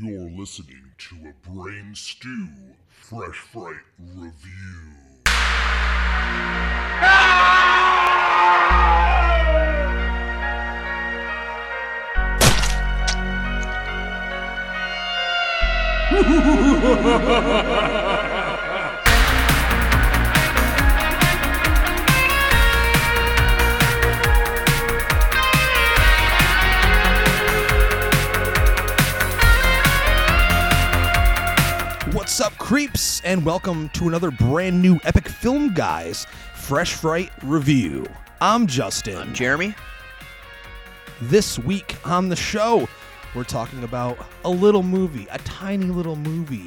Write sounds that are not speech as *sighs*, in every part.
You're listening to a Brain Stew Fresh Fright Review. *laughs* creeps, and welcome to another brand new Epic Film Guys Fresh Fright review. I'm Justin. I'm Jeremy. this week on the show, we're talking about a little movie, a tiny little movie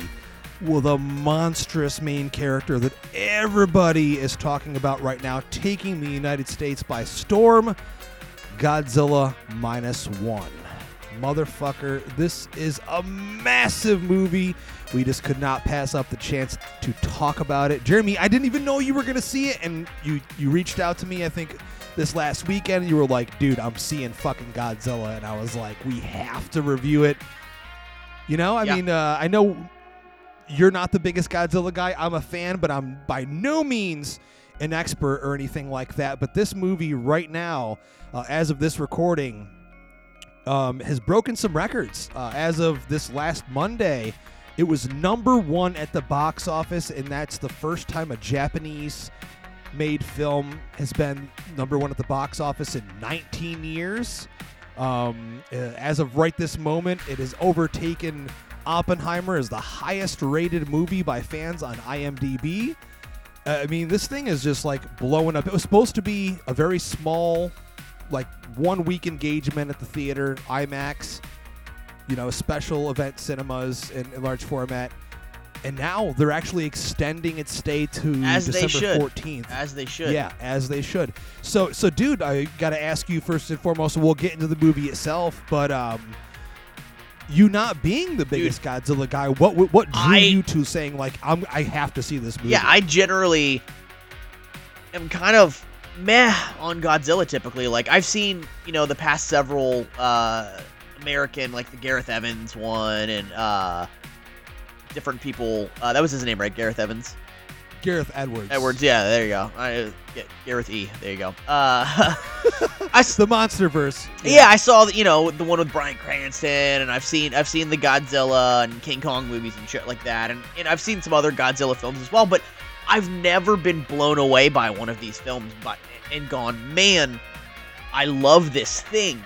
with a monstrous main character that everybody is talking about right now, taking the United States by storm Godzilla Minus One. Motherfucker, this is a massive movie. We just could not pass up the chance to talk about it. Jeremy, I didn't even know you were going to see it, and you, you reached out to me, I think, this last weekend. And you were like, dude, I'm seeing fucking Godzilla. And I was like, we have to review it. You know, I Yeah. mean, uh, I know you're not the biggest Godzilla guy. I'm a fan, but I'm by no means an expert or anything like that. But this movie right now, uh, as of this recording, um, has broken some records. Uh, as of this last Monday, it was number one at the box office, and that's the first time a Japanese made film has been number one at the box office in 19 years. Um, uh, as of right this moment, it has overtaken Oppenheimer as the highest rated movie by fans on IMDb. Uh, I mean, this thing is just like blowing up. It was supposed to be a very small, like one week engagement at the theater, IMAX, you know, special event cinemas in, in large format. And now they're actually extending its stay to As they December should. 14th. As they should. Yeah, as they should. So, so, dude, I got to ask you first and foremost. We'll get into the movie itself, but um, you not being the biggest Godzilla guy, what what, what drew I- you to saying like I'm I have to see this movie? Yeah, I generally am kind of meh on Godzilla typically. Like I've seen, you know, the past several uh American like the Gareth Evans one and uh different people uh that was his name, right? Gareth Evans. Gareth Edwards. Edwards, yeah, there you go. I yeah, Gareth E. There you go. Uh *laughs* I the MonsterVerse. Yeah, I saw the, you know the one with Bryan Cranston, and I've seen I've seen the Godzilla and King Kong movies and shit like that, and, and I've seen some other Godzilla films as well. But I've never been blown away by one of these films, but and gone, man, I love this thing.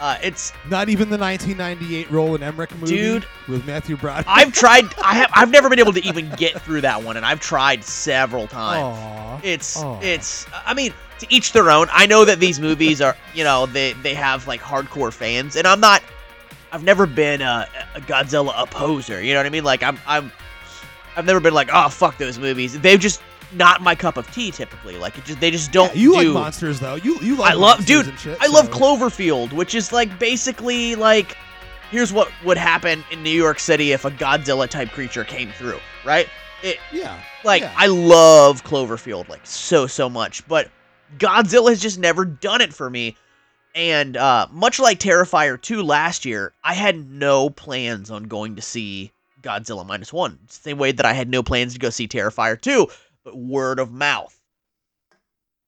Uh, it's Not even the 1998 Roland Emmerich movie, Dude. with Matthew Broderick. I've tried I have I've never been able to even get through that one, and I've tried several times. Aw. It's Aw. it's I mean to each their own. I know that these movies are you know they they have like hardcore fans, and I'm not. I've never been a, a Godzilla opposer. You know what I mean? Like I'm I'm I've never been like oh fuck those movies. They're just not my cup of tea typically. Like it just they just don't. Yeah, you do, like monsters though. You you like I love dude. and shit, I love Cloverfield, which is like basically like here's what would happen in New York City if a Godzilla type creature came through, right? It Yeah. like Yeah. I love Cloverfield like so so much, but Godzilla has just never done it for me. And uh, much like Terrifier 2 last year, I had no plans on going to see Godzilla minus one. Same way that I had no plans to go see Terrifier 2, but word of mouth.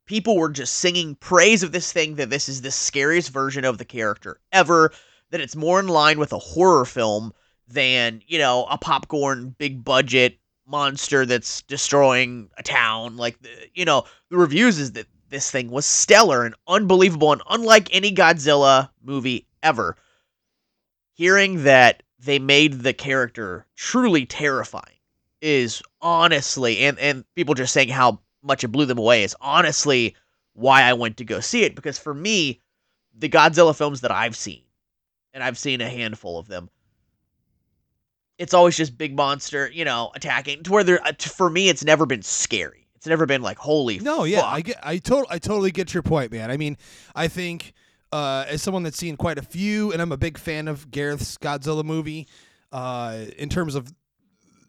People were just singing praise of this thing that this is the scariest version of the character ever, that it's more in line with a horror film than, you know, a popcorn, big budget monster that's destroying a town. Like, you know, the reviews is that this thing was stellar and unbelievable and unlike any Godzilla movie ever. Hearing that they made the character truly terrifying is honestly, and, and people just saying how much it blew them away is honestly why I went to go see it. Because for me, the Godzilla films that I've seen, and I've seen a handful of them, it's always just big monster, you know, attacking. To where there, uh, for me, it's never been scary. It's never been like holy. No, yeah. I get, I totally, I totally get your point, man. I mean, I think uh, as someone that's seen quite a few, and I'm a big fan of Gareth's Godzilla movie. Uh, in terms of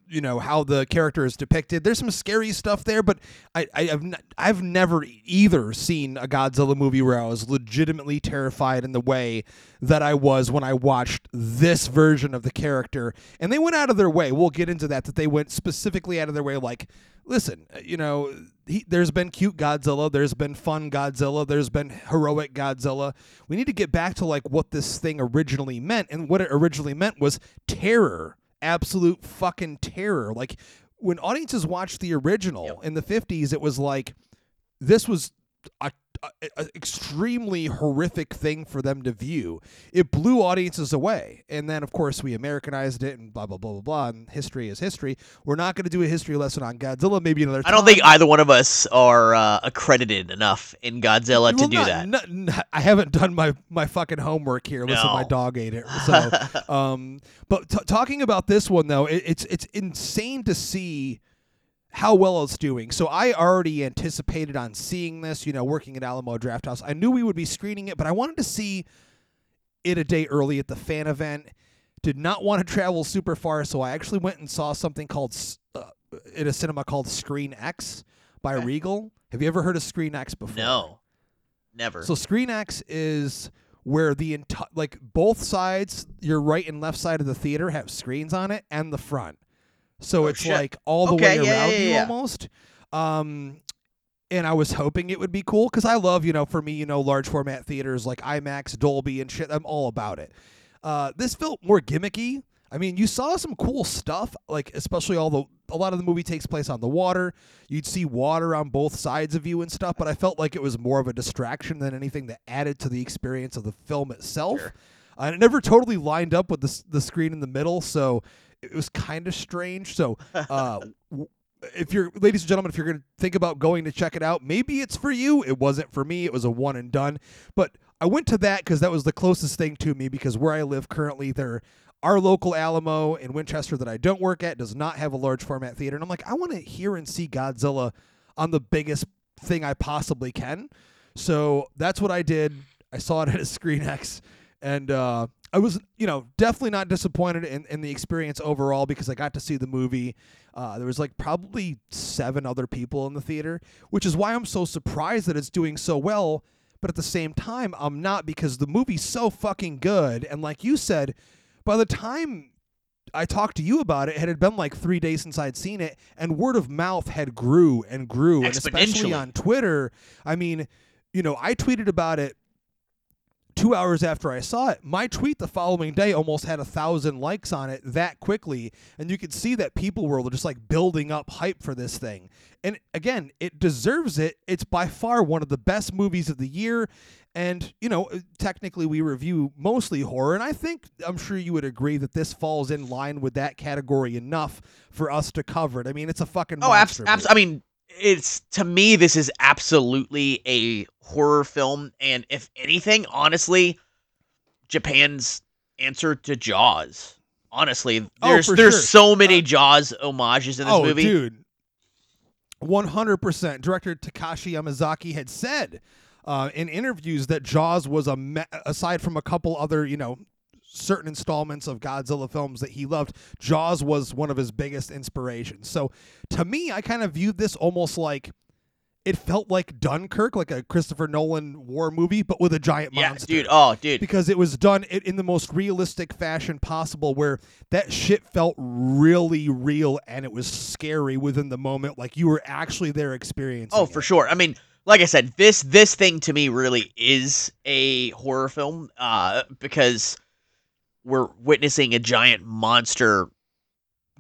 you know how the character is depicted. There's some scary stuff there, but I, I have n- I've never either seen a Godzilla movie where I was legitimately terrified in the way that I was when I watched this version of the character. And they went out of their way. We'll get into that. That they went specifically out of their way. Like, listen, uh, you know, he, there's been cute Godzilla, there's been fun Godzilla, there's been heroic Godzilla. We need to get back to like what this thing originally meant, and what it originally meant was terror absolute fucking terror. Like when audiences watched the original Yep. in the 50s, it was like this was a, a, a extremely horrific thing for them to view. It blew audiences away. And then of course we Americanized it and blah blah blah blah blah and history is history. We're not going to do a history lesson on Godzilla maybe another I don't think either one of us are uh, accredited enough in Godzilla to do not- that. not- not- I haven't done my my fucking homework here. Listen, my dog ate it. So, *laughs* um, but t- talking about this one though, it, it's it's insane to see how well it's doing. So I already anticipated on seeing this. You know, working at Alamo Drafthouse. I knew we would be screening it, but I wanted to see it a day early at the fan event. Did not want to travel super far, so I actually went and saw something called uh, in a cinema called Screen X by Okay. Regal. Have you ever heard of Screen X before? No, never. So Screen X is where the entire like both sides, your right and left side of the theater have screens on it and the front. So Oh, it's shit. like all the Okay, way yeah, around yeah, you yeah. almost. Um and I was hoping it would be cool cuz I love, you know, for me, you know, large format theaters like IMAX, Dolby and shit. I'm all about it. Uh this felt more gimmicky. I mean, you saw some cool stuff, like especially all the a lot of the movie takes place on the water. You'd see water on both sides of you and stuff, but I felt like it was more of a distraction than anything that added to the experience of the film itself. Sure. Uh, and it never totally lined up with the the screen in the middle, so it was kind of strange. So, *laughs* uh, if you're, ladies and gentlemen, if you're going to think about going to check it out, maybe it's for you. It wasn't for me. It was a one and done. But I went to that because that was the closest thing to me. Because where I live currently, there our local Alamo in Winchester that I don't work at does not have a large format theater, and I'm like, I want to hear and see Godzilla on the biggest thing I possibly can. So that's what I did. I saw it at a Screen X, and uh, I was, you know, definitely not disappointed in, in the experience overall because I got to see the movie. Uh, there was like probably seven other people in the theater, which is why I'm so surprised that it's doing so well. But at the same time, I'm not because the movie's so fucking good. And like you said, by the time I talked to you about it, it had been like three days since I'd seen it, and word of mouth had grew and grew, and especially on Twitter. I mean, you know, I tweeted about it two hours after I saw it. My tweet the following day almost had a thousand likes on it that quickly, and you could see that people were just like building up hype for this thing. And again, it deserves it. It's by far one of the best movies of the year. And, you know, technically we review mostly horror, and I think I'm sure you would agree that this falls in line with that category enough for us to cover it. I mean, it's a fucking Oh, abs- abs- I mean, it's to me, this is absolutely a horror film, and if anything, honestly, Japan's answer to Jaws. Honestly, Oh, there's for there's sure. so many Uh, Jaws homages in this oh, movie. dude. 100%. Director Takashi Yamazaki had said uh, in interviews that Jaws was a, me- aside from a couple other, you know, certain installments of Godzilla films that he loved, Jaws was one of his biggest inspirations. So to me, I kind of viewed this almost like it felt like Dunkirk, like a Christopher Nolan war movie, but with a giant Yeah, monster dude. Oh, dude. because it was done in the most realistic fashion possible where that shit felt really real and it was scary within the moment like you were actually there experiencing Oh, for it. sure. I mean, like I said, this this thing to me really is a horror film uh, because we're witnessing a giant monster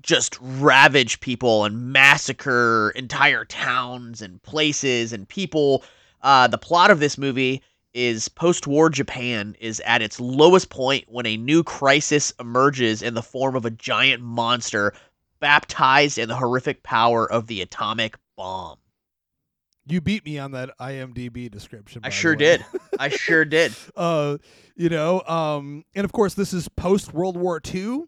just ravage people and massacre entire towns and places and people. Uh, the plot of this movie is post-war Japan is at its lowest point when a new crisis emerges in the form of a giant monster baptized in the horrific power of the atomic bomb. You beat me on that IMDb description I sure did. *laughs* I sure did. uh you know um and of course this is post World War II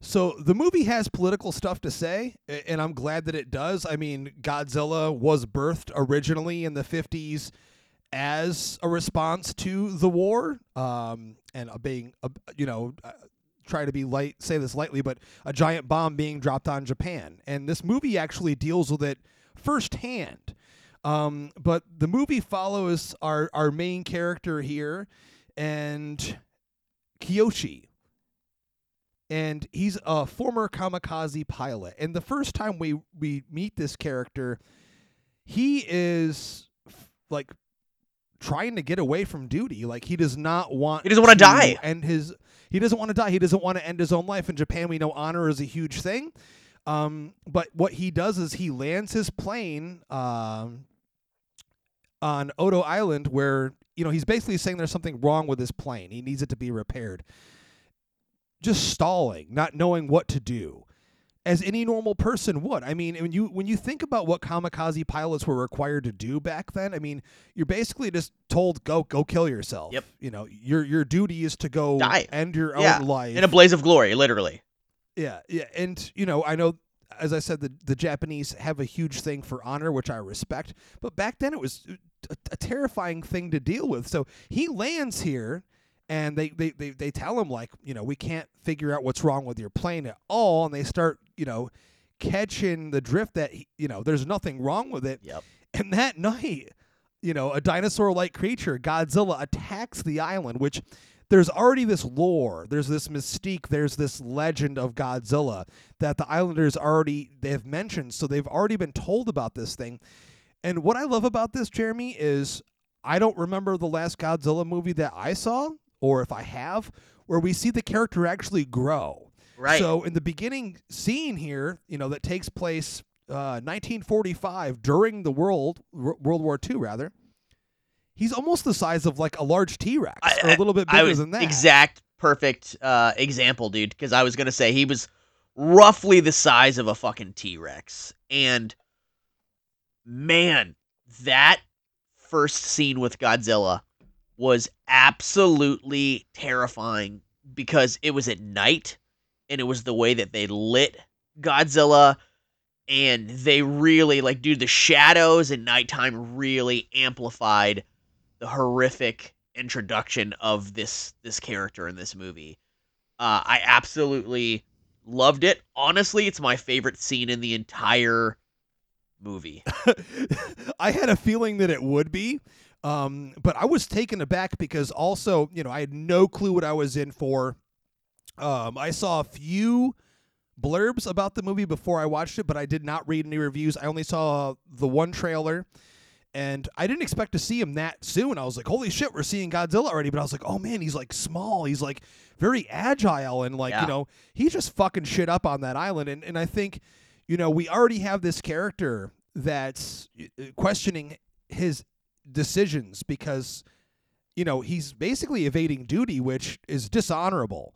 so the movie has political stuff to say and I'm glad that it does I mean Godzilla was birthed originally in the 50s as a response to the war um and being you know uh, try to be light, say this lightly, but a giant bomb being dropped on Japan, and this movie actually deals with it firsthand. Um, but the movie follows our our main character here, and Kiyoshi. And he's a former kamikaze pilot. And the first time we we meet this character, he is f- like trying to get away from duty. Like he does not want He doesn't wanna die. And his he doesn't want to die. He doesn't want to end his own life. In Japan, we know honor is a huge thing. Um, but what he does is he lands his plane um, on Odo Island, where you know he's basically saying there's something wrong with his plane. He needs it to be repaired. Just stalling, not knowing what to do, as any normal person would. I mean, when you when you think about what kamikaze pilots were required to do back then, I mean, you're basically just told go go kill yourself. Yep. You know, your your duty is to go Die. end your Yeah, own life In a blaze of glory, literally. yeah, yeah, and you know, I know, as I said, the the Japanese have a huge thing for honor, which I respect. But back then, it was uh, a, a terrifying thing to deal with. So he lands here, and they, they they they tell him like, you know, we can't figure out what's wrong with your plane at all, and they start, you know, catching the drift that he- you know, there's nothing wrong with it. Yep. And that *laughs* night, you know, a dinosaur like creature, Godzilla, attacks the island, which there's already this lore, there's this mystique, there's this legend of Godzilla that the islanders already they've mentioned. So they've already been told about this thing. And what I love about this, Jeremy, is I don't remember the last Godzilla movie that I saw, or if I have, where we see the character actually grow. Right. So in the beginning scene here, you know, that takes place uh, 1945 during the world World War II, rather. He's almost the size of like a large T Rex, or a little bit I bigger was than that. exact perfect uh, example, dude. Because I was gonna say he was roughly the size of a fucking T Rex, and man, that first scene with Godzilla was absolutely terrifying because it was at night, and it was the way that they lit Godzilla. And they really like, dude, the shadows and nighttime really amplified the horrific introduction of this this character in this movie. Uh, I absolutely loved it. Honestly, it's my favorite scene in the entire movie. *laughs* I had a feeling that it would be, um, but I was taken aback because also, you know, I had no clue what I was in for. Um, I saw a few blurbs about the movie before I watched it, but I did not read any reviews. I only saw the one trailer. And I didn't expect to see him that soon. I was like, "Holy shit, we're seeing Godzilla already!" But I was like, "Oh man, he's like small. He's like very agile, and like Yeah. you know, he's just fucking shit up on that island." And and I think, you know, we already have this character that's uh, questioning his decisions because, you know, he's basically evading duty, which is dishonorable.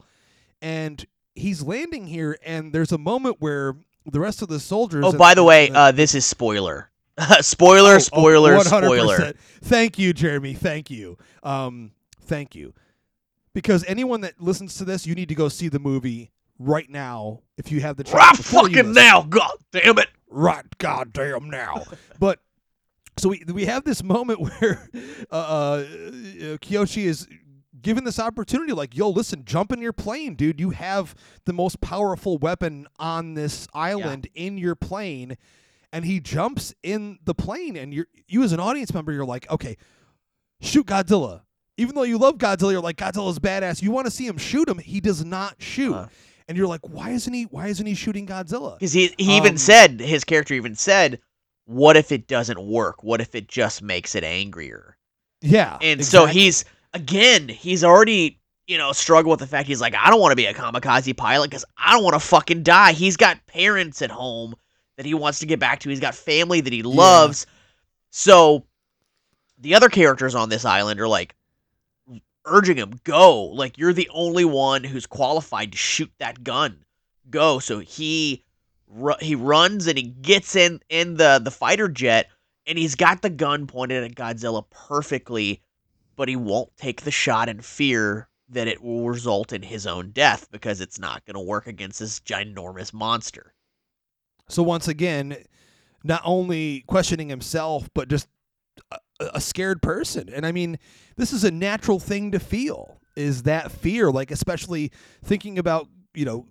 And he's landing here, and there's a moment where the rest of the soldiers. Oh, by the way, uh, this is spoiler. *laughs* spoiler, Oh, oh, spoiler, 100%. spoiler. Thank you, Jeremy. Thank you. Um, thank you. Because anyone that listens to this, you need to go see the movie right now if you have the chance. Right fucking now, god damn it. Right, goddamn now. *laughs* but so we we have this moment *laughs* where uh, uh, Kiyoshi is given this opportunity, like, yo, listen, jump in your plane, dude. You have the most powerful weapon on this island in your plane, and he jumps in the plane, and you're you as an audience member, you're like, okay, shoot Godzilla. Even though you love Godzilla, you're like Godzilla's badass. You want to see him shoot him. He does not shoot, Uh. and you're like, why isn't he? Why isn't he shooting Godzilla? Because he he even Um, said his character even said, "What if it doesn't work? What if it just makes it angrier?" Yeah, And so he's again, he's already you know struggled with the fact he's like, I don't want to be a kamikaze pilot because I don't want to fucking die. He's got parents at home that he wants to get back to. He's got family that he loves. So the other characters on this island are like urging him, go. Like you're the only one who's qualified to shoot that gun. Go. So he he runs and he gets in in the the fighter jet and he's got the gun pointed at Godzilla perfectly, but he won't take the shot in fear that it will result in his own death because it's not going to work against this ginormous monster. So once again, not only questioning himself, but just a, a scared person. And I mean, this is a natural thing to feel. is that fear, like especially thinking about you know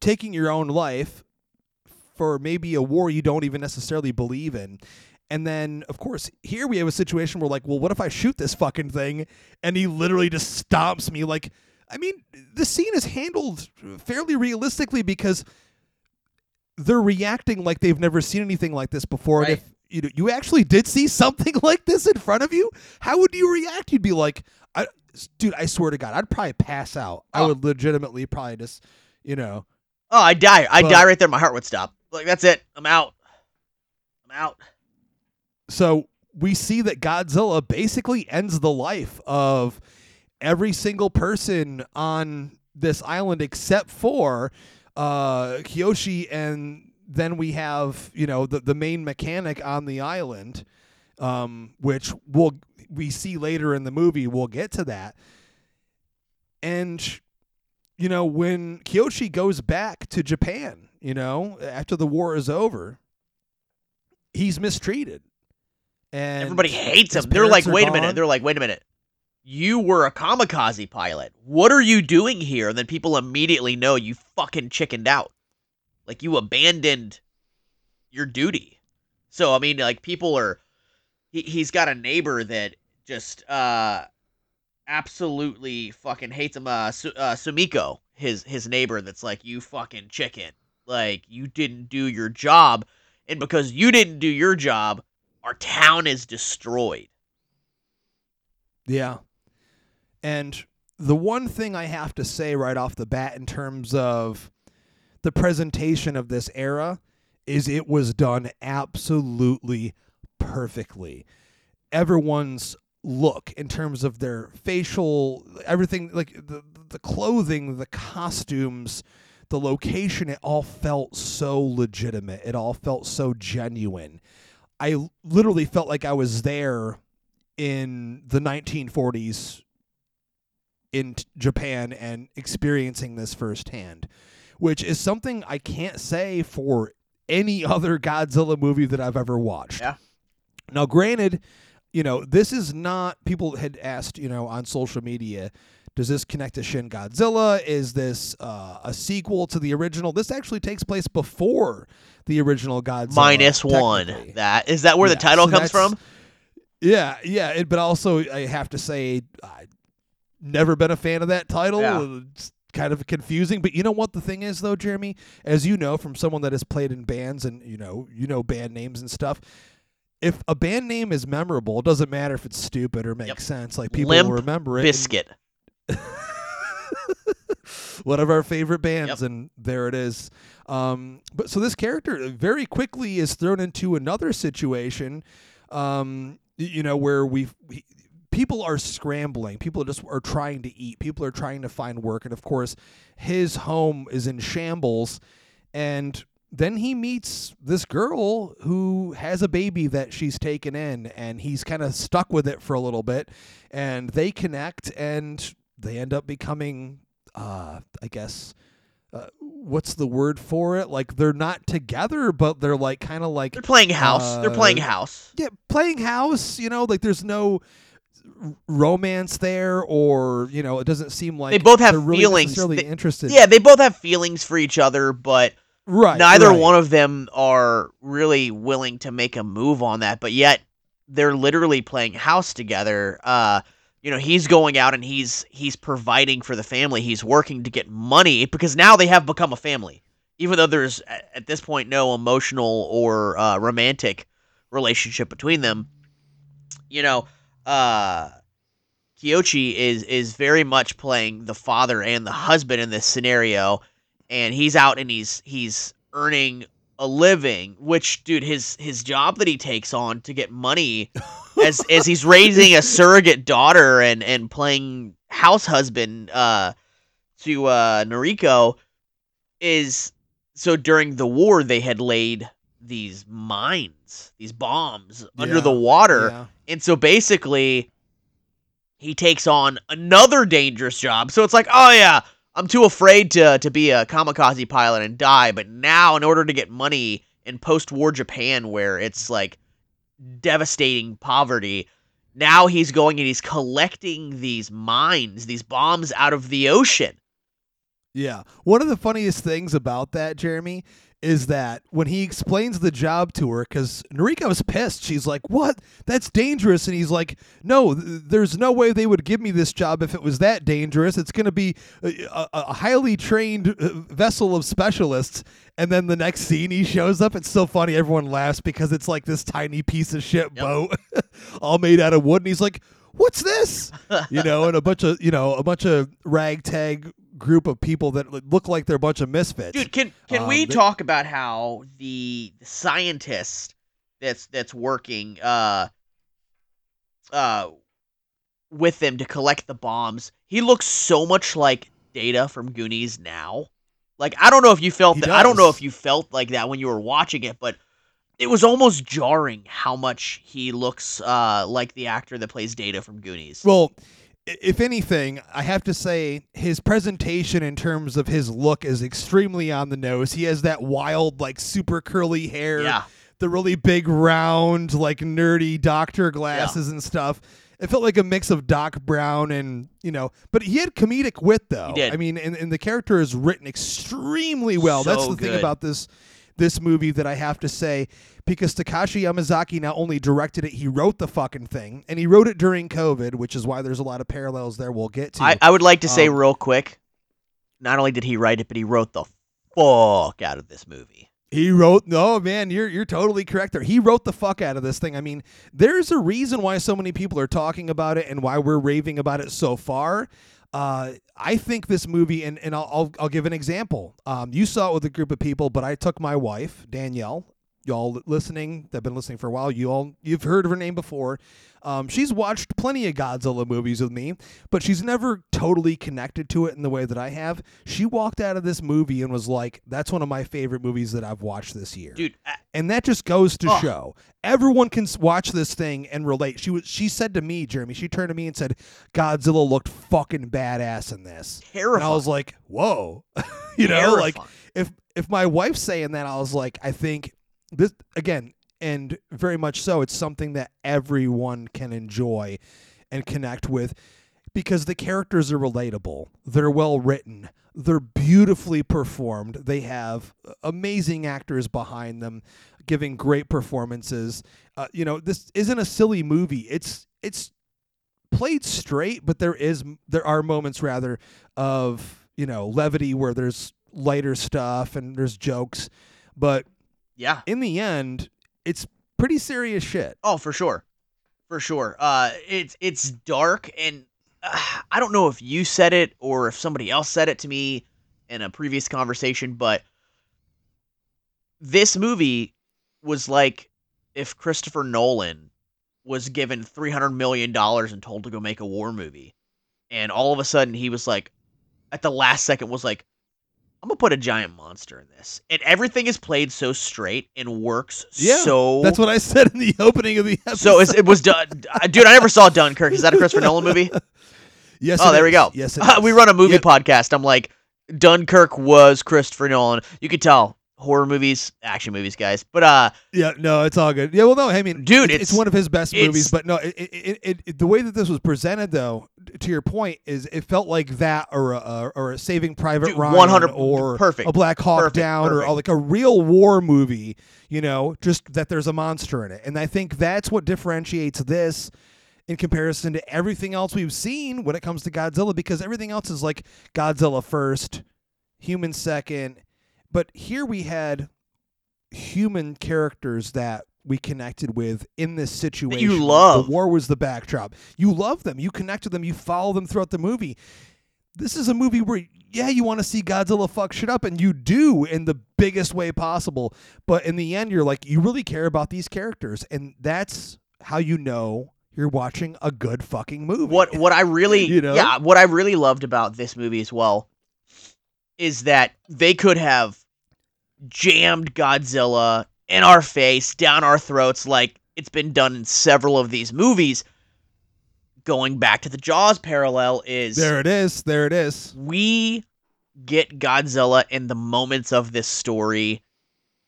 taking your own life for maybe a war you don't even necessarily believe in. And then, of course, here we have a situation where, like, well, what if I shoot this fucking thing and he literally just stomps me? Like, I mean, the scene is handled fairly realistically because they're reacting like they've never seen anything like this before. Right. And if you know, you actually did see something *laughs* like this in front of you, how would you react? You'd be like, I, dude, I swear to God, I'd probably pass out. I Oh. would legitimately probably just, you know, Oh, I die. I die right there. My heart would stop. Like that's it. I'm out. I'm out. So we see that Godzilla basically ends the life of every single person on this island except for uh, Kyoshi, and then we have you know the the main mechanic on the island, um, which we'll we see later in the movie. We'll get to that, and you know when Kyoshi goes back to Japan, you know after the war is over, he's mistreated. And Everybody hates him. They're like, wait a minute. They're like, wait a minute. You were a kamikaze pilot. What are you doing here? And then people immediately know you fucking chickened out. Like you abandoned your duty. So I mean, like people are. He he's got a neighbor that just uh absolutely fucking hates him. Uh, Su- uh Sumiko, his his neighbor, that's like you fucking chicken. Like you didn't do your job, and because you didn't do your job, our town is destroyed. Yeah. And the one thing I have to say right off the bat in terms of the presentation of this era is it was done absolutely perfectly. Everyone's look in terms of their facial everything like the the clothing, the costumes, the location it all felt so legitimate. It all felt so genuine. I literally felt like I was there in the 1940s in t- Japan and experiencing this firsthand, which is something I can't say for any *laughs* other Godzilla movie that I've ever watched. Yeah. Now, granted, you know, this is not, people had asked, you know, on social media, does this connect to Shin Godzilla? Is this uh, a sequel to the original? This actually takes place before the original Godzilla. Minus one. That is that where Yeah, the title so comes from? Yeah, yeah, it, but also I have to say I never been a fan of that title. Yeah. It's kind of confusing, but you know what the thing is though, Jeremy, as you know from someone that has played in bands and you know, you know band names and stuff. If a band name is memorable, it doesn't matter if it's stupid or makes Yep. sense. Like people Limp will remember it. and- Bizkit. *laughs* one of our favorite bands, Yep. and there it is. Um, but so this character very quickly is thrown into another situation, um, you know, where we people are scrambling, people just are trying to eat, people are trying to find work, and of course, his home is in shambles, and then he meets this girl who has a baby that she's taken in and he's kind of stuck with it for a little bit. And they connect and they end up becoming uh i guess uh, what's the word for it? Like they're not together but they're like kind of like They're playing house. They're playing Uh, house. yeah playing house you know? Like there's no romance there or you know it doesn't seem like They both have really feelings. necessarily They- interested Yeah, they both have feelings for each other, but right neither right. one of them are really willing to make a move on that. But yet they're literally playing house together. Uh, you know, he's going out and he's he's providing for the family. He's working to get money because now they have become a family. Even though there's at this point no emotional or uh, romantic relationship between them, you know, uh, Kyochi is is very much playing the father and the husband in this scenario, and he's out and he's he's earning a living. Which, dude, his his job that he takes on to get money *laughs* as as he's raising a surrogate daughter and and playing house husband uh to uh Noriko is so during the war they had laid these mines, these bombs under Yeah, the water. yeah. And so basically, he takes on another dangerous job. So it's like, oh yeah, I'm too afraid to to be a kamikaze pilot and die. But now, in order to get money in post-war Japan, where it's like devastating poverty, now he's going and he's collecting these mines, these bombs out of the ocean. Yeah. One of the funniest things about that, Jeremy, is that when he explains the job to her, because Noriko was pissed. She's like, What? That's dangerous. And he's like, No, th- there's no way they would give me this job if it was that dangerous. It's going to be a, a, highly trained uh, vessel of specialists. And then the next scene, he shows up. It's so funny. Everyone laughs because it's like this tiny piece of shit boat, *laughs* all made out of wood. And he's like, What's this? *laughs* you know, and a bunch of, you know, a bunch of ragtag group of people that look like they're a bunch of misfits. Dude, can can Um, we they- talk about how the scientist that's that's working uh uh with them to collect the bombs, he looks so much like Data from Goonies now. Like I don't know if you felt that. I don't know if you felt like that when you were watching it, but it was almost jarring how much he looks uh like the actor that plays Data from Goonies. Well, if anything, I have to say his presentation in terms of his look is extremely on the nose. He has that wild, like super curly hair, yeah. the really big, round, like nerdy doctor glasses and stuff. It felt like a mix of Doc Brown and you know, but he had comedic wit though. I mean, and, and the character is written extremely well. That's So the thing about this this movie that I have to say because Takashi Yamazaki not only directed it, he wrote the fucking thing, and he wrote it during COVID, which is why there's a lot of parallels there. We'll get to. I, I would like to say Um, real quick, not only did he write it, but he wrote the fuck out of this movie. He wrote no man, you're you're totally correct there. He wrote the fuck out of this thing. I mean, there's a reason why so many people are talking about it and why we're raving about it so far. Uh, I think this movie, and, and I'll, I'll I'll give an example. Um, you saw it with a group of people, but I took my wife Danielle. Y'all listening, that have been listening for a while. You all you've heard of her name before. Um, she's watched plenty of Godzilla movies with me, but she's never totally connected to it in the way that I have. She walked out of this movie and was like, "That's one of my favorite movies that I've watched this year." Dude, uh, and that just goes to Oh. show everyone can watch this thing and relate. She was she said to me, Jeremy, she turned to me and said, "Godzilla looked fucking badass in this." terrifying. And I was like, "Whoa," *laughs* you know, like if if my wife's saying that, I was like, I think this again, and very much so. It's something that everyone can enjoy and connect with because the characters are relatable. They're well written. They're beautifully performed. They have amazing actors behind them giving great performances. Uh, you know, this isn't a silly movie. It's it's played straight, but there is there are moments rather of, you know, levity where there's lighter stuff and there's jokes, but yeah. in the end, it's pretty serious shit. Oh, for sure, for sure. Uh, it's it's dark, and uh, I don't know if you said it or if somebody else said it to me in a previous conversation, but this movie was like if Christopher Nolan was given three hundred million dollars and told to go make a war movie, and all of a sudden he was like, at the last second, was like. I'm gonna put a giant monster in this, and everything is played so straight and works Yeah, so That's what I said in the *laughs* opening of the episode. so it was done, dude. I never saw Dunkirk. Is that a *laughs* Christopher Nolan movie? yes. oh, there we go. Yes, it *laughs* we run a movie Yep. podcast. I'm like, Dunkirk was Christopher Nolan. You could tell horror movies, action movies, guys. But uh, Yeah, no, it's all good. Yeah, well, no, I mean, Dude, it's, it's it's- one of his best movies. But no, it, it, it- the way that this was presented, though, to your point, is it felt like that or a, or a Saving Private Dude, Ryan, 100 or perfect, a Black Hawk perfect, Down, or like a real war movie. You know, just that there's a monster in it, and I think that's what differentiates this. In comparison to everything else we've seen when it comes to Godzilla, because everything else is like Godzilla first, human second, but here we had human characters that we connected with in this situation. you love. The war was the backdrop. You love them. You connect with them. You follow them throughout the movie. This is a movie where, yeah, you want to see Godzilla fuck shit up, and you do in the biggest way possible. But in the end, you're like, you really care about these characters, and that's how you know you're watching a good fucking movie. what what I really *laughs* You know? yeah what I really loved about this movie as well is that they could have jammed Godzilla in our face, down our throats, like it's been done in several of these movies. Going back to the Jaws parallel is There it is. There it is. we get Godzilla in the moments of this story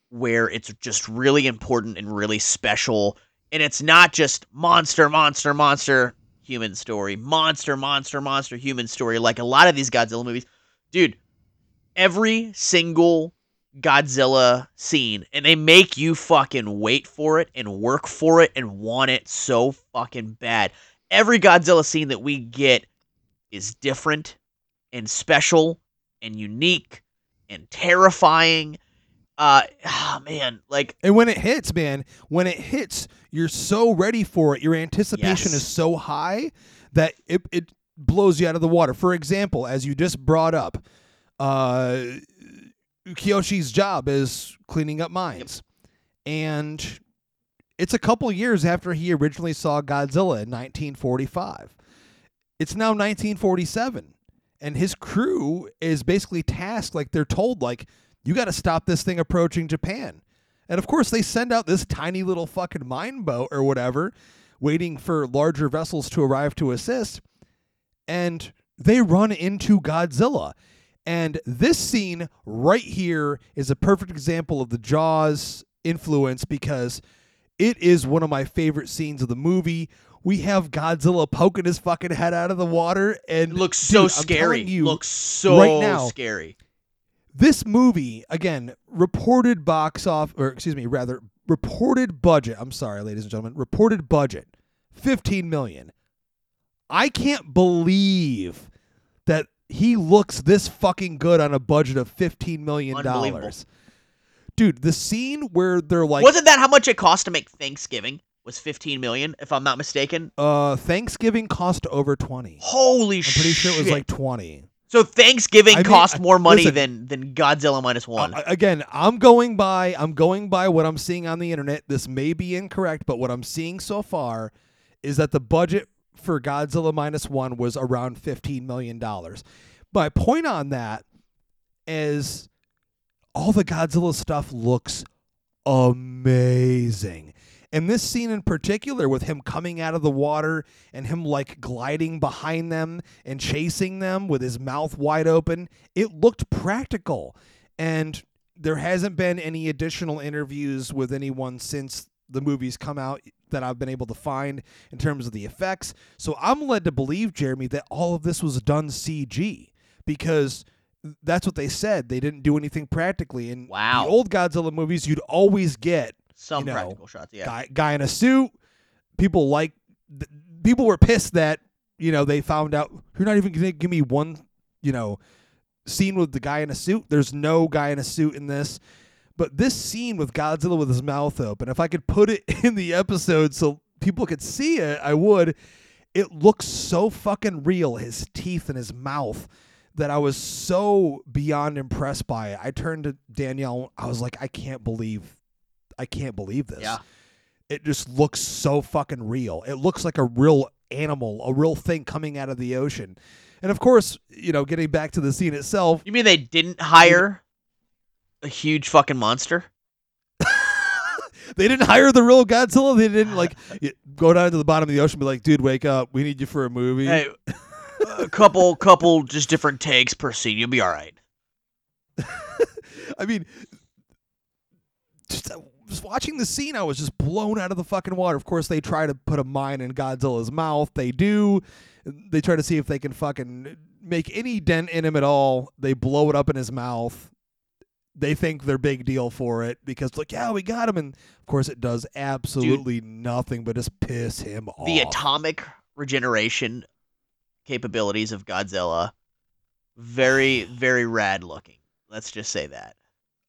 where it's just really important and really special and it's not just monster, monster, monster, human story, monster, monster, monster, human story, like a lot of these Godzilla movies. Dude, every single Godzilla scene, and they make you fucking wait for it and work for it and want it so fucking bad. Every Godzilla scene that we get is different and special and unique and terrifying. Uh, oh *sighs* man, like And when it hits, man, when it hits, you're so ready for it. Your anticipation Yes. is so high that it, it blows you out of the water. For example, as you just brought up, uh, Kiyoshi's job is cleaning up mines. And it's a couple years after he originally saw Godzilla in 1945. It's now 1947. And his crew is basically tasked, like they're told, like, you got to stop this thing approaching Japan. And of course, they send out this tiny little fucking mine boat or whatever, waiting for larger vessels to arrive to assist. And they run into Godzilla. And this scene right here is a perfect example of the Jaws influence because it is one of my favorite scenes of the movie. We have Godzilla poking his fucking head out of the water and it looks dude, so I'm scary. You, looks so right now, scary. this movie again reported box off or excuse me rather reported budget i'm sorry ladies and gentlemen reported budget 15 million i can't believe he looks this fucking good on a budget of fifteen million dollars. dude the scene where they're like Wasn't that how much it cost to make Thanksgiving? Was 15 million, if I'm not mistaken. uh thanksgiving cost over 20 Holy i'm shit! pretty sure it was like 20 so. Thanksgiving I mean, cost more money listen. than than Godzilla minus one. Uh, again, I'm going by I'm going by what I'm seeing on the internet. This may be incorrect, but what I'm seeing so far is that the budget for Godzilla minus one was around fifteen million dollars. My point on that is all the Godzilla stuff looks amazing. And this scene in particular, with him coming out of the water and him like gliding behind them and chasing them with his mouth wide open, it looked practical. And there hasn't been any additional interviews with anyone since the movie's come out that I've been able to find in terms of the effects. So I'm led to believe, Jeremy, that all of this was done CG because that's what they said. They didn't do anything practically. In Wow. the old Godzilla movies, you'd always get Some you know, practical shots, yeah. guy guy in a suit. People like th- people were pissed that you know they found out you're not even gonna give me one you know scene with the guy in a suit. There's no guy in a suit in this. But this scene with Godzilla with his mouth open, if I could put it *laughs* in the episode so people could see it, I would. It looks so fucking real, his teeth and his mouth, that I was so beyond impressed by it. I turned to Danielle. I was like, I can't believe, I can't believe this. Yeah. It just looks so fucking real. It looks like a real animal, a real thing coming out of the ocean. And of course, you know, getting back to the scene itself, You mean they didn't hire a huge fucking monster? *laughs* they didn't hire the real Godzilla. They didn't like *laughs* go down to the bottom of the ocean and be like, dude, wake up. We need you for a movie. Hey, *laughs* a couple, couple, just different takes per scene. You'll be all right. I mean, just, uh, just watching the scene, I was just blown out of the fucking water. Of course, they try to put a mine in Godzilla's mouth. They do. They try to see if they can fucking make any dent in him at all. They blow it up in his mouth. They think they're big deal for it because, like, yeah, we got him. And of course, it does absolutely nothing but just piss him off. The atomic regeneration capabilities of Godzilla, very, very rad looking. Let's just say that.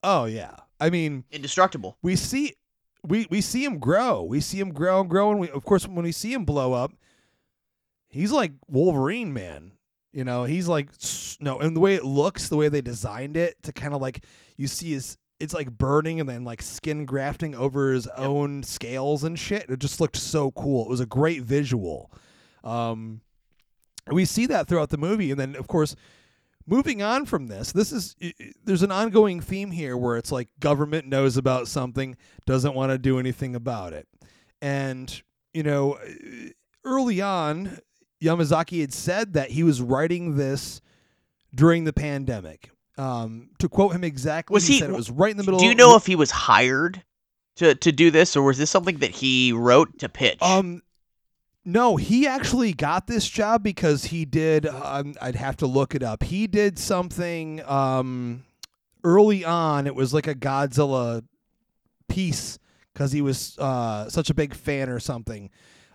oh, yeah. I mean, Indestructible. we see we we see him grow. We see him grow and grow, and we of course when we see him blow up, he's like Wolverine, man. You know, he's like no, and the way it looks, the way they designed it to kind of like you see his it's like burning and then like skin grafting over his own scales and shit. It just looked so cool. It was a great visual. Um, we see that throughout the movie, and then of course moving on from this, this is there's an ongoing theme here where it's like government knows about something, doesn't want to do anything about it. And, you know, early on, Yamazaki had said that he was writing this during the pandemic. Um, to quote him exactly, Was he, he- said it was right in the middle of. Do you of- know if he was hired to to do this, or was this something that he wrote to pitch? Um, no, he actually got this job because he did. Um, I'd have to look it up. He did something um, early on. It was like a Godzilla piece because he was uh, such a big fan or something.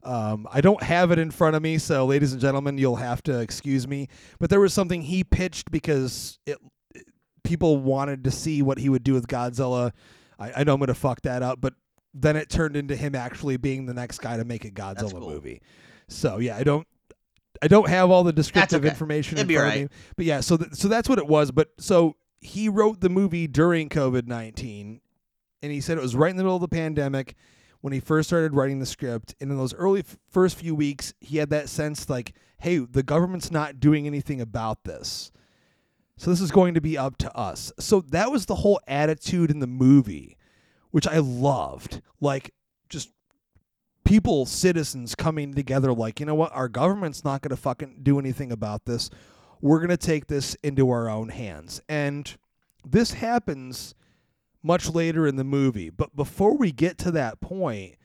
Um, I don't have it in front of me, so ladies and gentlemen, you'll have to excuse me. But there was something he pitched because it, it- people wanted to see what he would do with Godzilla. I, I know I'm going to fuck that up, but then it turned into him actually being the next guy to make a Godzilla cool. movie. So yeah, I don't. I don't have all the descriptive okay. information It'd in be front of me, but yeah, so th- so that's what it was. But so he wrote the movie during COVID nineteen, and he said it was right in the middle of the pandemic when he first started writing the script. And in those early f- first few weeks, he had that sense like, hey, the government's not doing anything about this. So this is going to be up to us. So that was the whole attitude in the movie, which I loved. Like just people, citizens coming together like, you know what, our government's not going to fucking do anything about this. We're going to take this into our own hands. And this happens much later in the movie. But before we get to that point,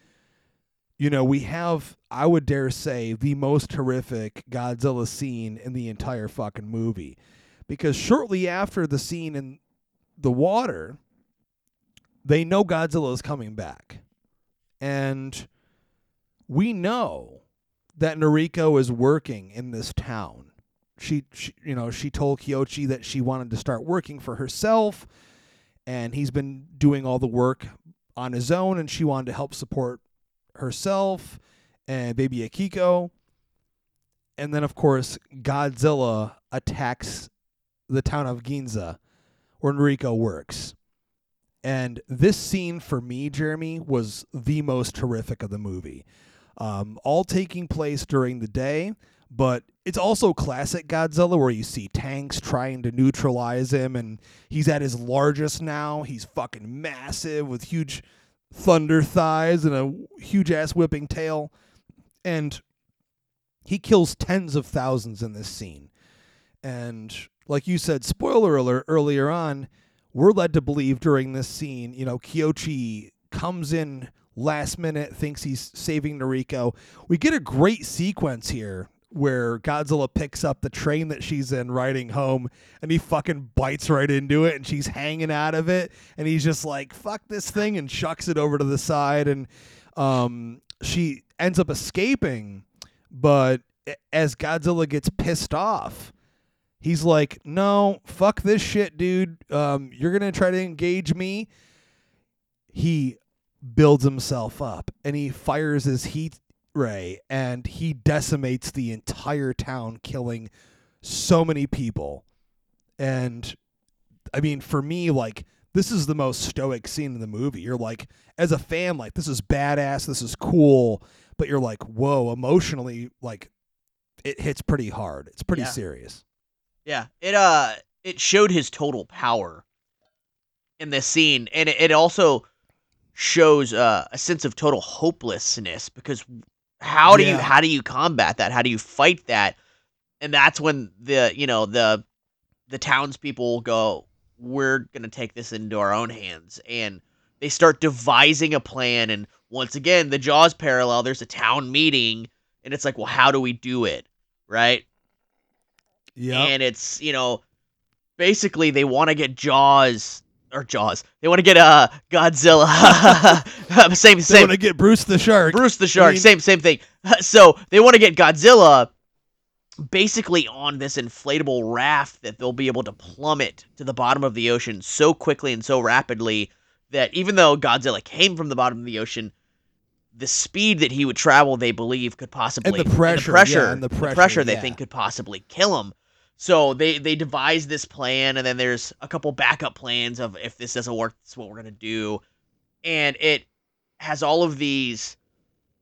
you know, we have, I would dare say, the most horrific Godzilla scene in the entire fucking movie. Because shortly after the scene in the water, they know Godzilla is coming back. And we know that Noriko is working in this town. She, she you know, she told Kyochi that she wanted to start working for herself and he's been doing all the work on his own and she wanted to help support herself and baby Akiko. And then of course Godzilla attacks the town of Ginza where Noriko works. And this scene for me, Jeremy, was the most horrific of the movie. Um, all taking place during the day, but it's also classic Godzilla where you see tanks trying to neutralize him, and he's at his largest now. He's fucking massive with huge thunder thighs and a huge ass whipping tail. And he kills tens of thousands in this scene. And like you said, spoiler alert earlier on, we're led to believe during this scene, you know, Kyochi comes in last minute, thinks he's saving Noriko. We get a great sequence here where Godzilla picks up the train that she's in riding home and he fucking bites right into it and she's hanging out of it and he's just like fuck this thing and chucks it over to the side and um she ends up escaping but as Godzilla gets pissed off he's like no fuck this shit dude. Um you're going to try to engage me. He builds himself up and he fires his heat ray and he decimates the entire town killing so many people. And i mean for me like this is the most stoic scene in the movie. You're like as a fan like this is badass this is cool but you're like whoa emotionally like it hits pretty hard. It's pretty Yeah. serious. Yeah, it uh it showed his total power in this scene, and it, it also shows uh, a sense of total hopelessness because how do you how do you combat that? How do you fight that? And that's when the you know the the townspeople go, we're gonna take this into our own hands, and they start devising a plan. And once again, the Jaws parallel. There's a town meeting, and it's like, well, how do we do it, right? yeah and it's you know basically they want to get jaws or jaws. They want to get uh godzilla. Same *laughs* same. they want to get bruce the shark. Bruce the shark mean- same same thing. *laughs* So they want to get godzilla basically on this inflatable raft that they'll be able to plummet to the bottom of the ocean so quickly and so rapidly that even though godzilla came from the bottom of the ocean the speed that he would travel they believe could possibly the pressure, the pressure, yeah, and the the pressure, pressure they think could possibly kill him so they they devise this plan, and then there's a couple backup plans of if this doesn't work, this is what we're gonna do, and it has all of these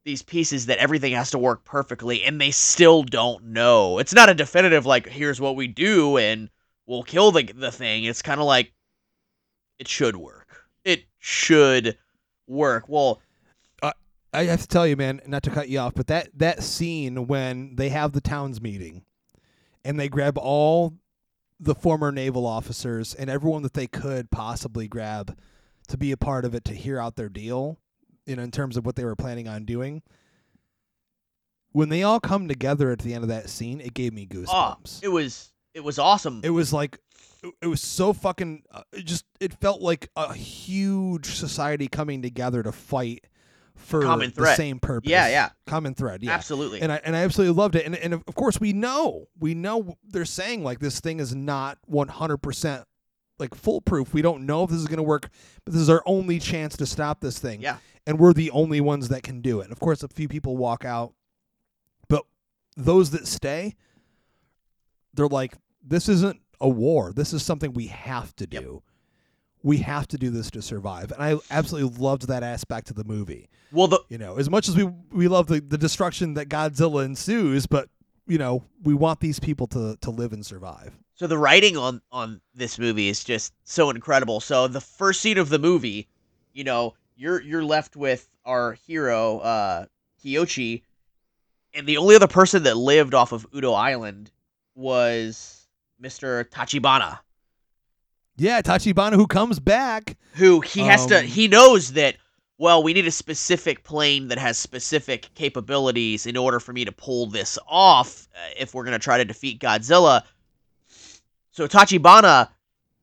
these pieces that everything has to work perfectly, and they still don't know. It's not a definitive like here's what we do and we'll kill the the thing. It's kind of like it should work. It should work. Well, I have to tell you, man, not to cut you off, but that that scene when they have the towns meeting, and they grab all the former naval officers and everyone that they could possibly grab to be a part of it to hear out their deal, you know, in terms of what they were planning on doing. When they all come together at the end of that scene, it gave me Oh, goosebumps. it was it was awesome. it was like it- it was so fucking uh, it just it felt like a huge society coming together to fight for common the same purpose. Yeah, yeah. Common thread, yeah. Absolutely. And I and I absolutely loved it. And and of course we know we know they're saying like this thing is not one hundred percent like foolproof. We don't know if this is gonna work, but this is our only chance to stop this thing. Yeah. And we're the only ones that can do it. And of course, a few people walk out, but those that stay, they're like, this isn't a war. This is something we have to Yep. We have to do this to survive. And I absolutely loved that aspect of the movie. well, the You know, as much as we we love the, the destruction that Godzilla ensues, but you know, we want these people to to live and survive. So the writing on on this movie is just so incredible. So the first scene of the movie, you know, you're you're left with our hero, uh, Kiyoshi, and the only other person that lived off of Udo Island was Mr. Tachibana, Yeah, Tachibana who comes back. who he has to Um, he knows that well, we need a specific plane that has specific capabilities in order for me to pull this off uh, if we're going to try to defeat Godzilla. So Tachibana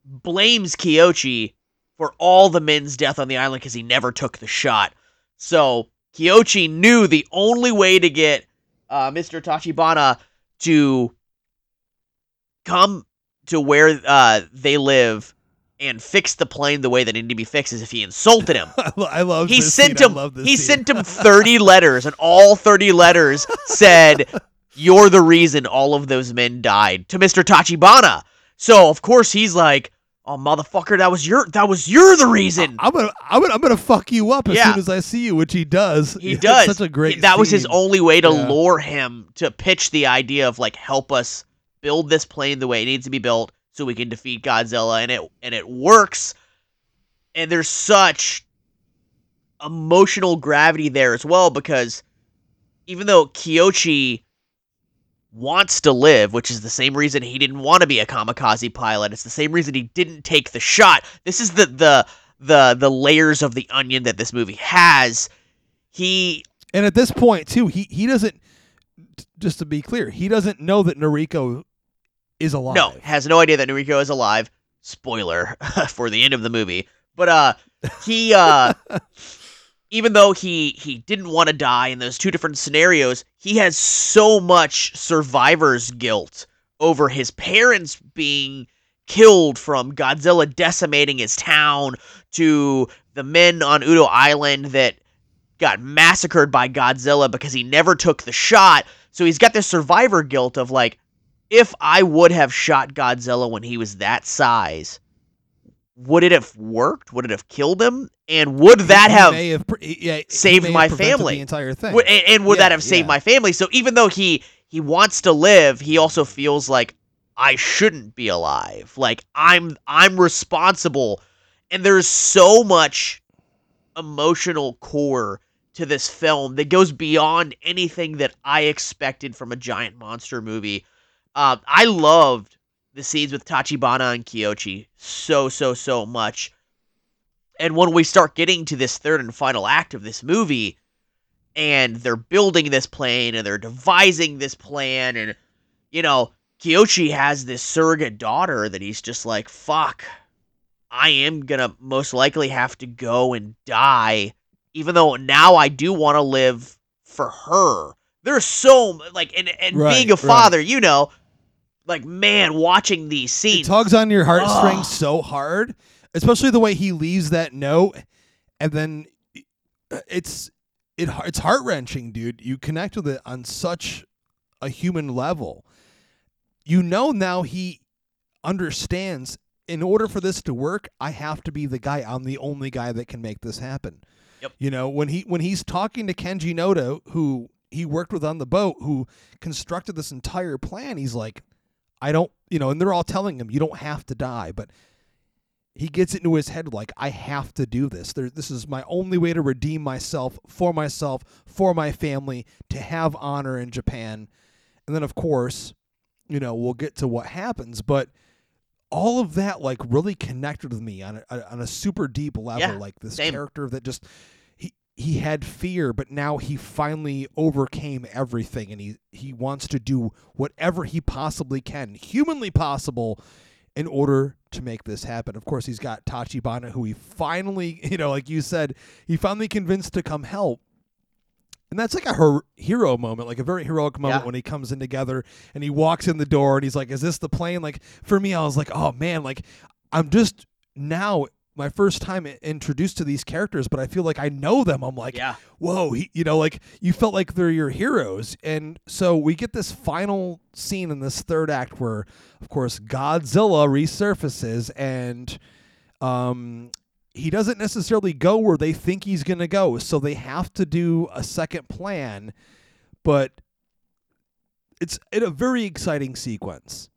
blames Kyochi for all the men's death on the island because he never took the shot. So Kyochi knew the only way to get uh, Mr. Tachibana to come to where uh, they live and fix the plane the way that it needed to be fixed is if he insulted him. *laughs* I love He sent scene. I him he scene. sent him 30 *laughs* letters and all 30 letters said *laughs* you're the reason all of those men died to Mr. Tachibana. So of course he's like, "Oh motherfucker, that was your that was you're the reason." I'm gonna, I'm gonna, I'm gonna fuck you up as Yeah. soon as I see you, which he does. He does. Such a great. That was his only way to Yeah. lure him to pitch the idea of like help us build this plane the way it needs to be built so we can defeat Godzilla and it and it works. And there's such emotional gravity there as well because even though Kyochi wants to live, which is the same reason he didn't want to be a kamikaze pilot, it's the same reason he didn't take the shot. This is the the the the layers of the onion that this movie has. He And at this point, too, he he doesn't. Just to be clear, he doesn't know that Noriko is alive. No, has no idea that Noriko is alive. Spoiler *laughs* for the end of the movie. But uh he uh *laughs* even though he he didn't want to die in those two different scenarios, he has so much survivor's guilt over his parents being killed from Godzilla decimating his town to the men on Udo Island that got massacred by Godzilla because he never took the shot. So he's got this survivor guilt of like if I would have shot Godzilla when he was that size, would it have worked? Would it have killed him? And would that have, have yeah, saved have my family. The entire thing. would, and, and would that have saved yeah. my family? So even though he he wants to live, he also feels like I shouldn't be alive. Like I'm I'm responsible. And there's so much emotional core to this film that goes beyond anything that I expected from a giant monster movie. Um, I loved the scenes with Tachibana and Kyochi so so so much. And when we start getting to this third and final act of this movie, and they're building this plane and they're devising this plan, and you know, Kyoshi has this surrogate daughter that he's just like, fuck, I am gonna most likely have to go and die, even though now I do want to live for her. There's so like, and and Right, being a right. father, you know, like man, watching these scenes. it tugs on your Ugh. heartstrings so hard, especially the way he leaves that note, and then it's it it's heart wrenching, dude. You connect with it on such a human level. You know now he understands. In order for this to work, I have to be the guy. I'm the only guy that can make this happen. Yep. You know when he when he's talking to Kenji Noda, who he worked with on the boat, who constructed this entire plan. He's like, I don't, you know, and they're all telling him, you don't have to die. But he gets it into his head, like, I have to do this. There, this is my only way to redeem myself, for myself, for my family, to have honor in Japan. And then, of course, you know, we'll get to what happens. But all of that like really connected with me on a, on a super deep level. Yeah, like this same. character that just he had fear, but now he finally overcame everything, and he he wants to do whatever he possibly can, humanly possible, in order to make this happen. Of course, he's got Tachibana, who he finally, *laughs* you know, like you said, he finally convinced to come help. And that's like a her- hero moment, like a very heroic moment Yeah. when he comes in together and he walks in the door and he's like, "Is this the plane?" Like for me, I was like, "Oh man!" Like I'm just now my first time introduced to these characters, but I feel like I know them. I'm like, Yeah. whoa, he, you know, like you felt like they're your heroes. And so we get this final scene in this third act where, of course, Godzilla resurfaces and um, he doesn't necessarily go where they think he's going to go. So they have to do a second plan, but it's in a very exciting sequence.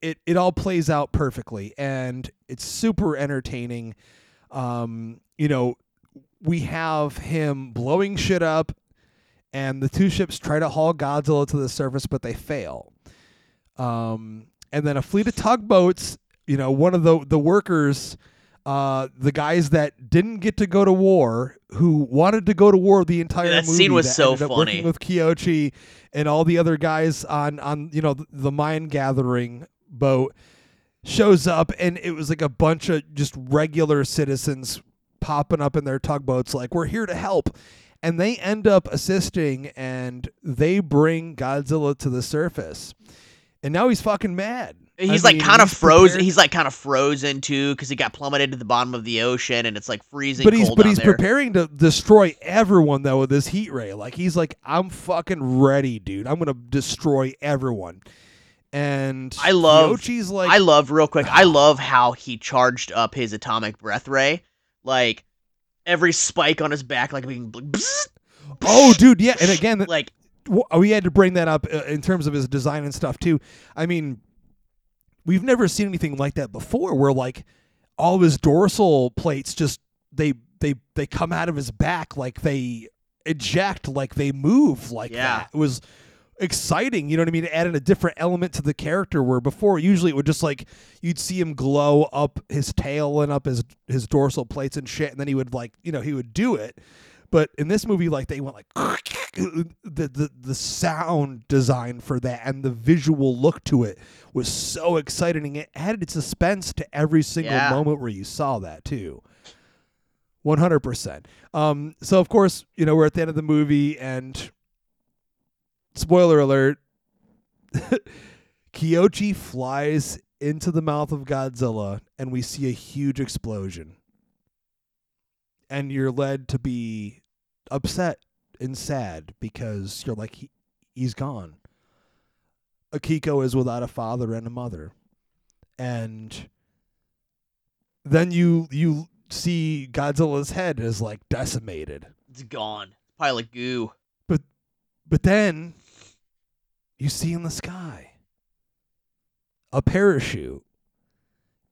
It, it all plays out perfectly and it's super entertaining. Um, you know, we have him blowing shit up, and the two ships try to haul Godzilla to the surface, but they fail. Um, and then a fleet of tugboats, you know, one of the the workers, uh, the guys that didn't get to go to war, who wanted to go to war the entire that movie, scene was that so funny. working with Kyochi and all the other guys on on you know the, the mine gathering boat shows up and it was like a bunch of just regular citizens popping up in their tugboats like we're here to help. And they end up assisting and they bring Godzilla to the surface. And now he's fucking mad. He's I like kind of frozen. prepared- He's like kind of frozen too because he got plummeted to the bottom of the ocean and it's like freezing but he's but he's there. preparing to destroy everyone though with this heat ray. Like he's like i'm fucking ready dude. I'm gonna destroy everyone and I love- like I love real quick. I *sighs* love how he charged up his atomic breath ray, like every spike on his back, like being bzzzt, oh dude yeah and again like we had to bring that up uh, in terms of his design and stuff too. I mean, we've never seen anything like that before, where like all of his dorsal plates just they they they come out of his back like they eject, like they move like Yeah. that. It was exciting, you know what I mean? It added a different element to the character where before usually it would just like you'd see him glow up his tail and up his his dorsal plates and shit, and then he would like you know he would do it. But in this movie, like they went like *laughs* the the the sound design for that and the visual look to it was so exciting. and It added suspense to every single Yeah. moment where you saw that too. One hundred percent. Um. So of course, you know we're at the end of the movie, and spoiler alert: *laughs* Kyochi flies into the mouth of Godzilla, and we see a huge explosion. And you're led to be upset and sad because you're like, he, he's gone. Akiko is without a father and a mother. And then you you see Godzilla's head is like decimated. it's gone. Pile of goo. But but then you see in the sky a parachute.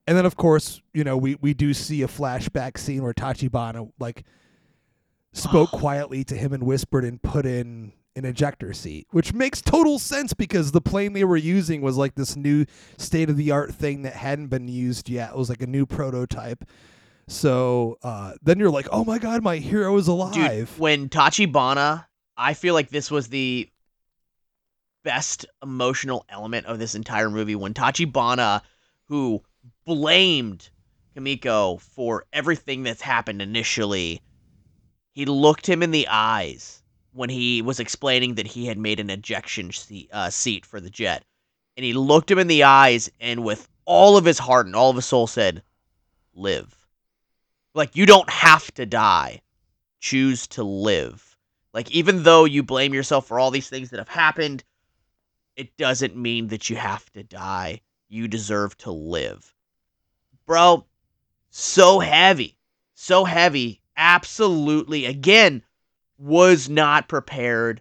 And then of course, you know, we, we do see a flashback scene where Tachibana like spoke quietly to him and whispered and put in an ejector seat, which makes total sense because the plane they were using was like this new state of the art thing that hadn't been used yet. It was like a new prototype. So uh, then you're like, oh my god, my hero is alive. Dude, when Tachibana, I feel like this was the best emotional element of this entire movie. When Tachibana, who blamed Kamiko for everything that's happened initially, he looked him in the eyes when he was explaining that he had made an ejection seat, uh, seat for the jet. And he looked him in the eyes and with all of his heart and all of his soul said, Live. Like, you don't have to die choose to live. Like, even though you blame yourself for all these things that have happened, it doesn't mean that you have to die. You deserve to live. Bro, so heavy. So heavy. Absolutely. Again, was not prepared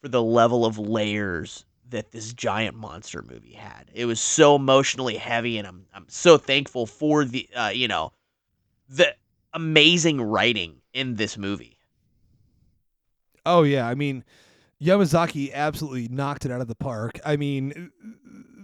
for the level of layers that this giant monster movie had. It was so emotionally heavy, and I'm I'm so thankful for the uh, you know the amazing writing in this movie. Oh yeah, I mean Yamazaki absolutely knocked it out of the park. I mean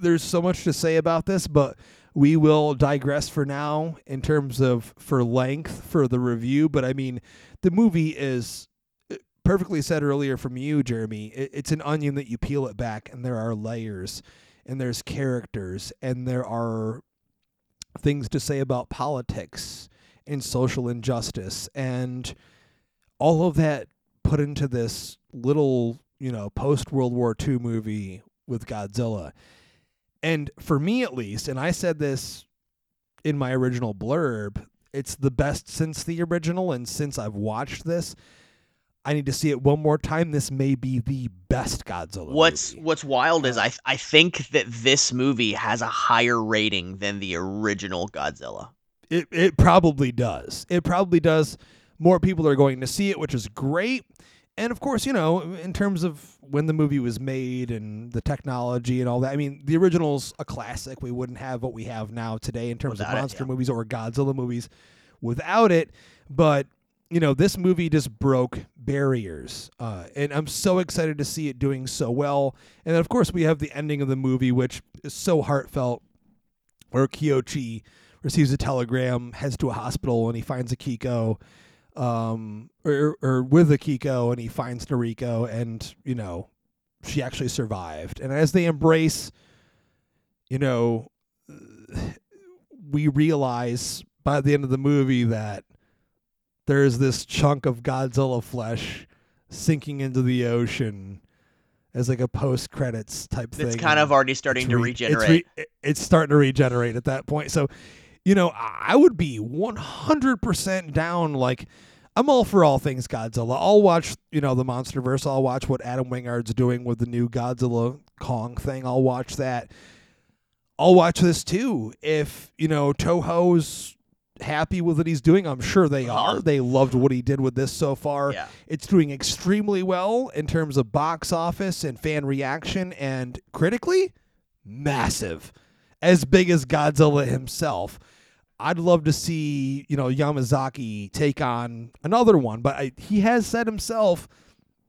there's so much to say about this, but we will digress for now in terms of for length for the review. But I mean, the movie is uh, perfectly said earlier from you, Jeremy. It's an onion that you peel it back, and there are layers, and there's characters, and there are things to say about politics and social injustice, and all of that put into this little, you know, post World War II movie with Godzilla. And for me at least, and I said this in my original blurb, it's the best since the original and since I've watched this. I need to see it one more time. This may be the best Godzilla. What's movie. What's wild is I I think that this movie has a higher rating than the original Godzilla. It it probably does. It probably does. More people are going to see it, which is great. And of course, you know, in terms of when the movie was made and the technology and all that, I mean, the original's a classic. We wouldn't have what we have now today in terms Without of it, monster yeah. movies or Godzilla movies without it. But you know, this movie just broke barriers, uh, and I'm so excited to see it doing so well. And then, of course, we have the ending of the movie, which is so heartfelt, where Kyochi receives a telegram, heads to a hospital, and he finds Akiko, um, or, or with Akiko, and he finds Noriko, and you know, she actually survived. And as they embrace, you know, we realize by the end of the movie that there's this chunk of Godzilla flesh sinking into the ocean as like a post credits type thing. It's kind of already starting It's to regenerate. It's, re- it's starting to regenerate at that point. So, you know, I would be 100% down. Like, I'm all for all things Godzilla. I'll watch, you know, the MonsterVerse. I'll watch what Adam Wingard's doing with the new Godzilla Kong thing. I'll watch that. I'll watch this too. If, you know, Toho's happy with what he's doing, I'm sure they Uh-huh. are. They loved what he did with this so far. yeah. It's doing extremely well in terms of box office and fan reaction, and critically, massive. As big as Godzilla himself. I'd love to see, you know, Yamazaki take on another one, but I, he has said himself,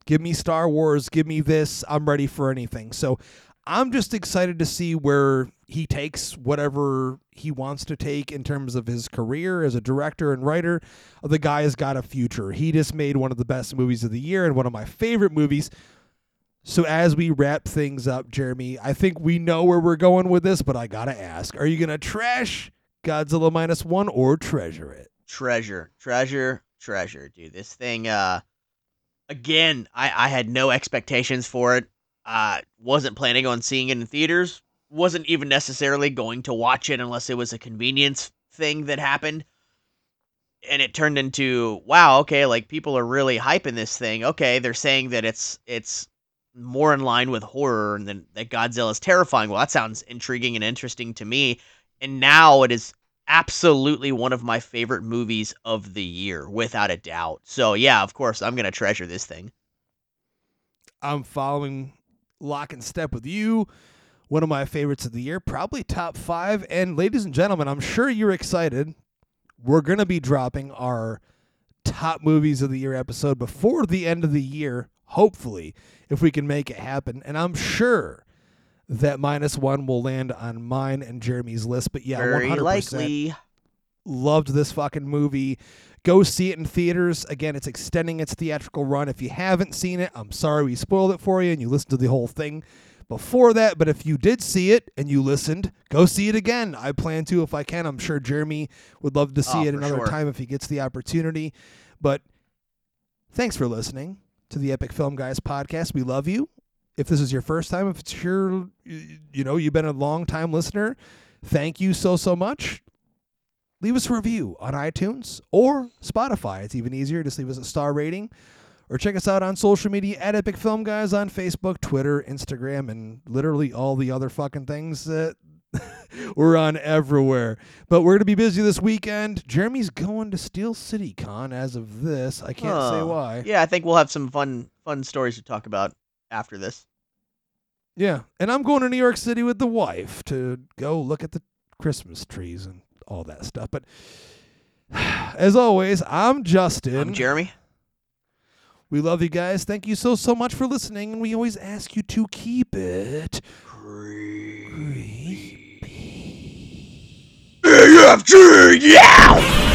give me Star Wars, give me this, I'm ready for anything. So I'm just excited to see where he takes whatever he wants to take in terms of his career as a director and writer. The guy has got a future. He just made one of the best movies of the year and one of my favorite movies. So as we wrap things up, Jeremy, I think we know where we're going with this, but I gotta ask: Are you gonna trash Godzilla minus one or treasure it? treasure treasure treasure dude. This thing uh again i i had no expectations for it. Uh wasn't planning on seeing it in theaters. Wasn't even necessarily going to watch it unless it was a convenience thing that happened. And it turned into wow okay like people are really hyping this thing. Okay they're saying that it's it's more in line with horror and then that Godzilla is terrifying well that sounds intriguing and interesting to me and now it is absolutely one of my favorite movies of the year, without a doubt. So yeah, of course, I'm gonna treasure this thing. I'm following lock and step with you. One of my favorites of the year, probably top five. And ladies and gentlemen, I'm sure you're excited. We're gonna be dropping our top movies of the year episode before the end of the year, hopefully, if we can make it happen. And I'm sure that minus one will land on mine and Jeremy's list. But yeah, Very 100% likely. loved this fucking movie. Go see it in theaters. Again, it's extending its theatrical run. If you haven't seen it, I'm sorry we spoiled it for you and you listened to the whole thing before that. But if you did see it and you listened, go see it again. I plan to if I can. I'm sure Jeremy would love to see Oh, it another sure. time if he gets the opportunity. But thanks for listening to the Epic Film Guys podcast. We love you. If this is your first time, if it's your, you know, you've been a long time listener, thank you so, so much leave us a review on iTunes or Spotify. It's even easier. Just leave us a star rating. Or check us out on social media at Epic Film Guys on Facebook, Twitter, Instagram, and literally all the other fucking things that *laughs* we're on everywhere. But we're going to be busy this weekend. Jeremy's going to Steel City Con as of this. I can't say why. Yeah, I think we'll have some fun fun stories to talk about after this. Yeah. And I'm going to New York City with the wife to go look at the Christmas trees and all that stuff. But *sighs* as always, I'm Justin. I'm Jeremy. We love you guys. Thank you so, so much for listening. And we always ask you to keep it TFG! Yeah!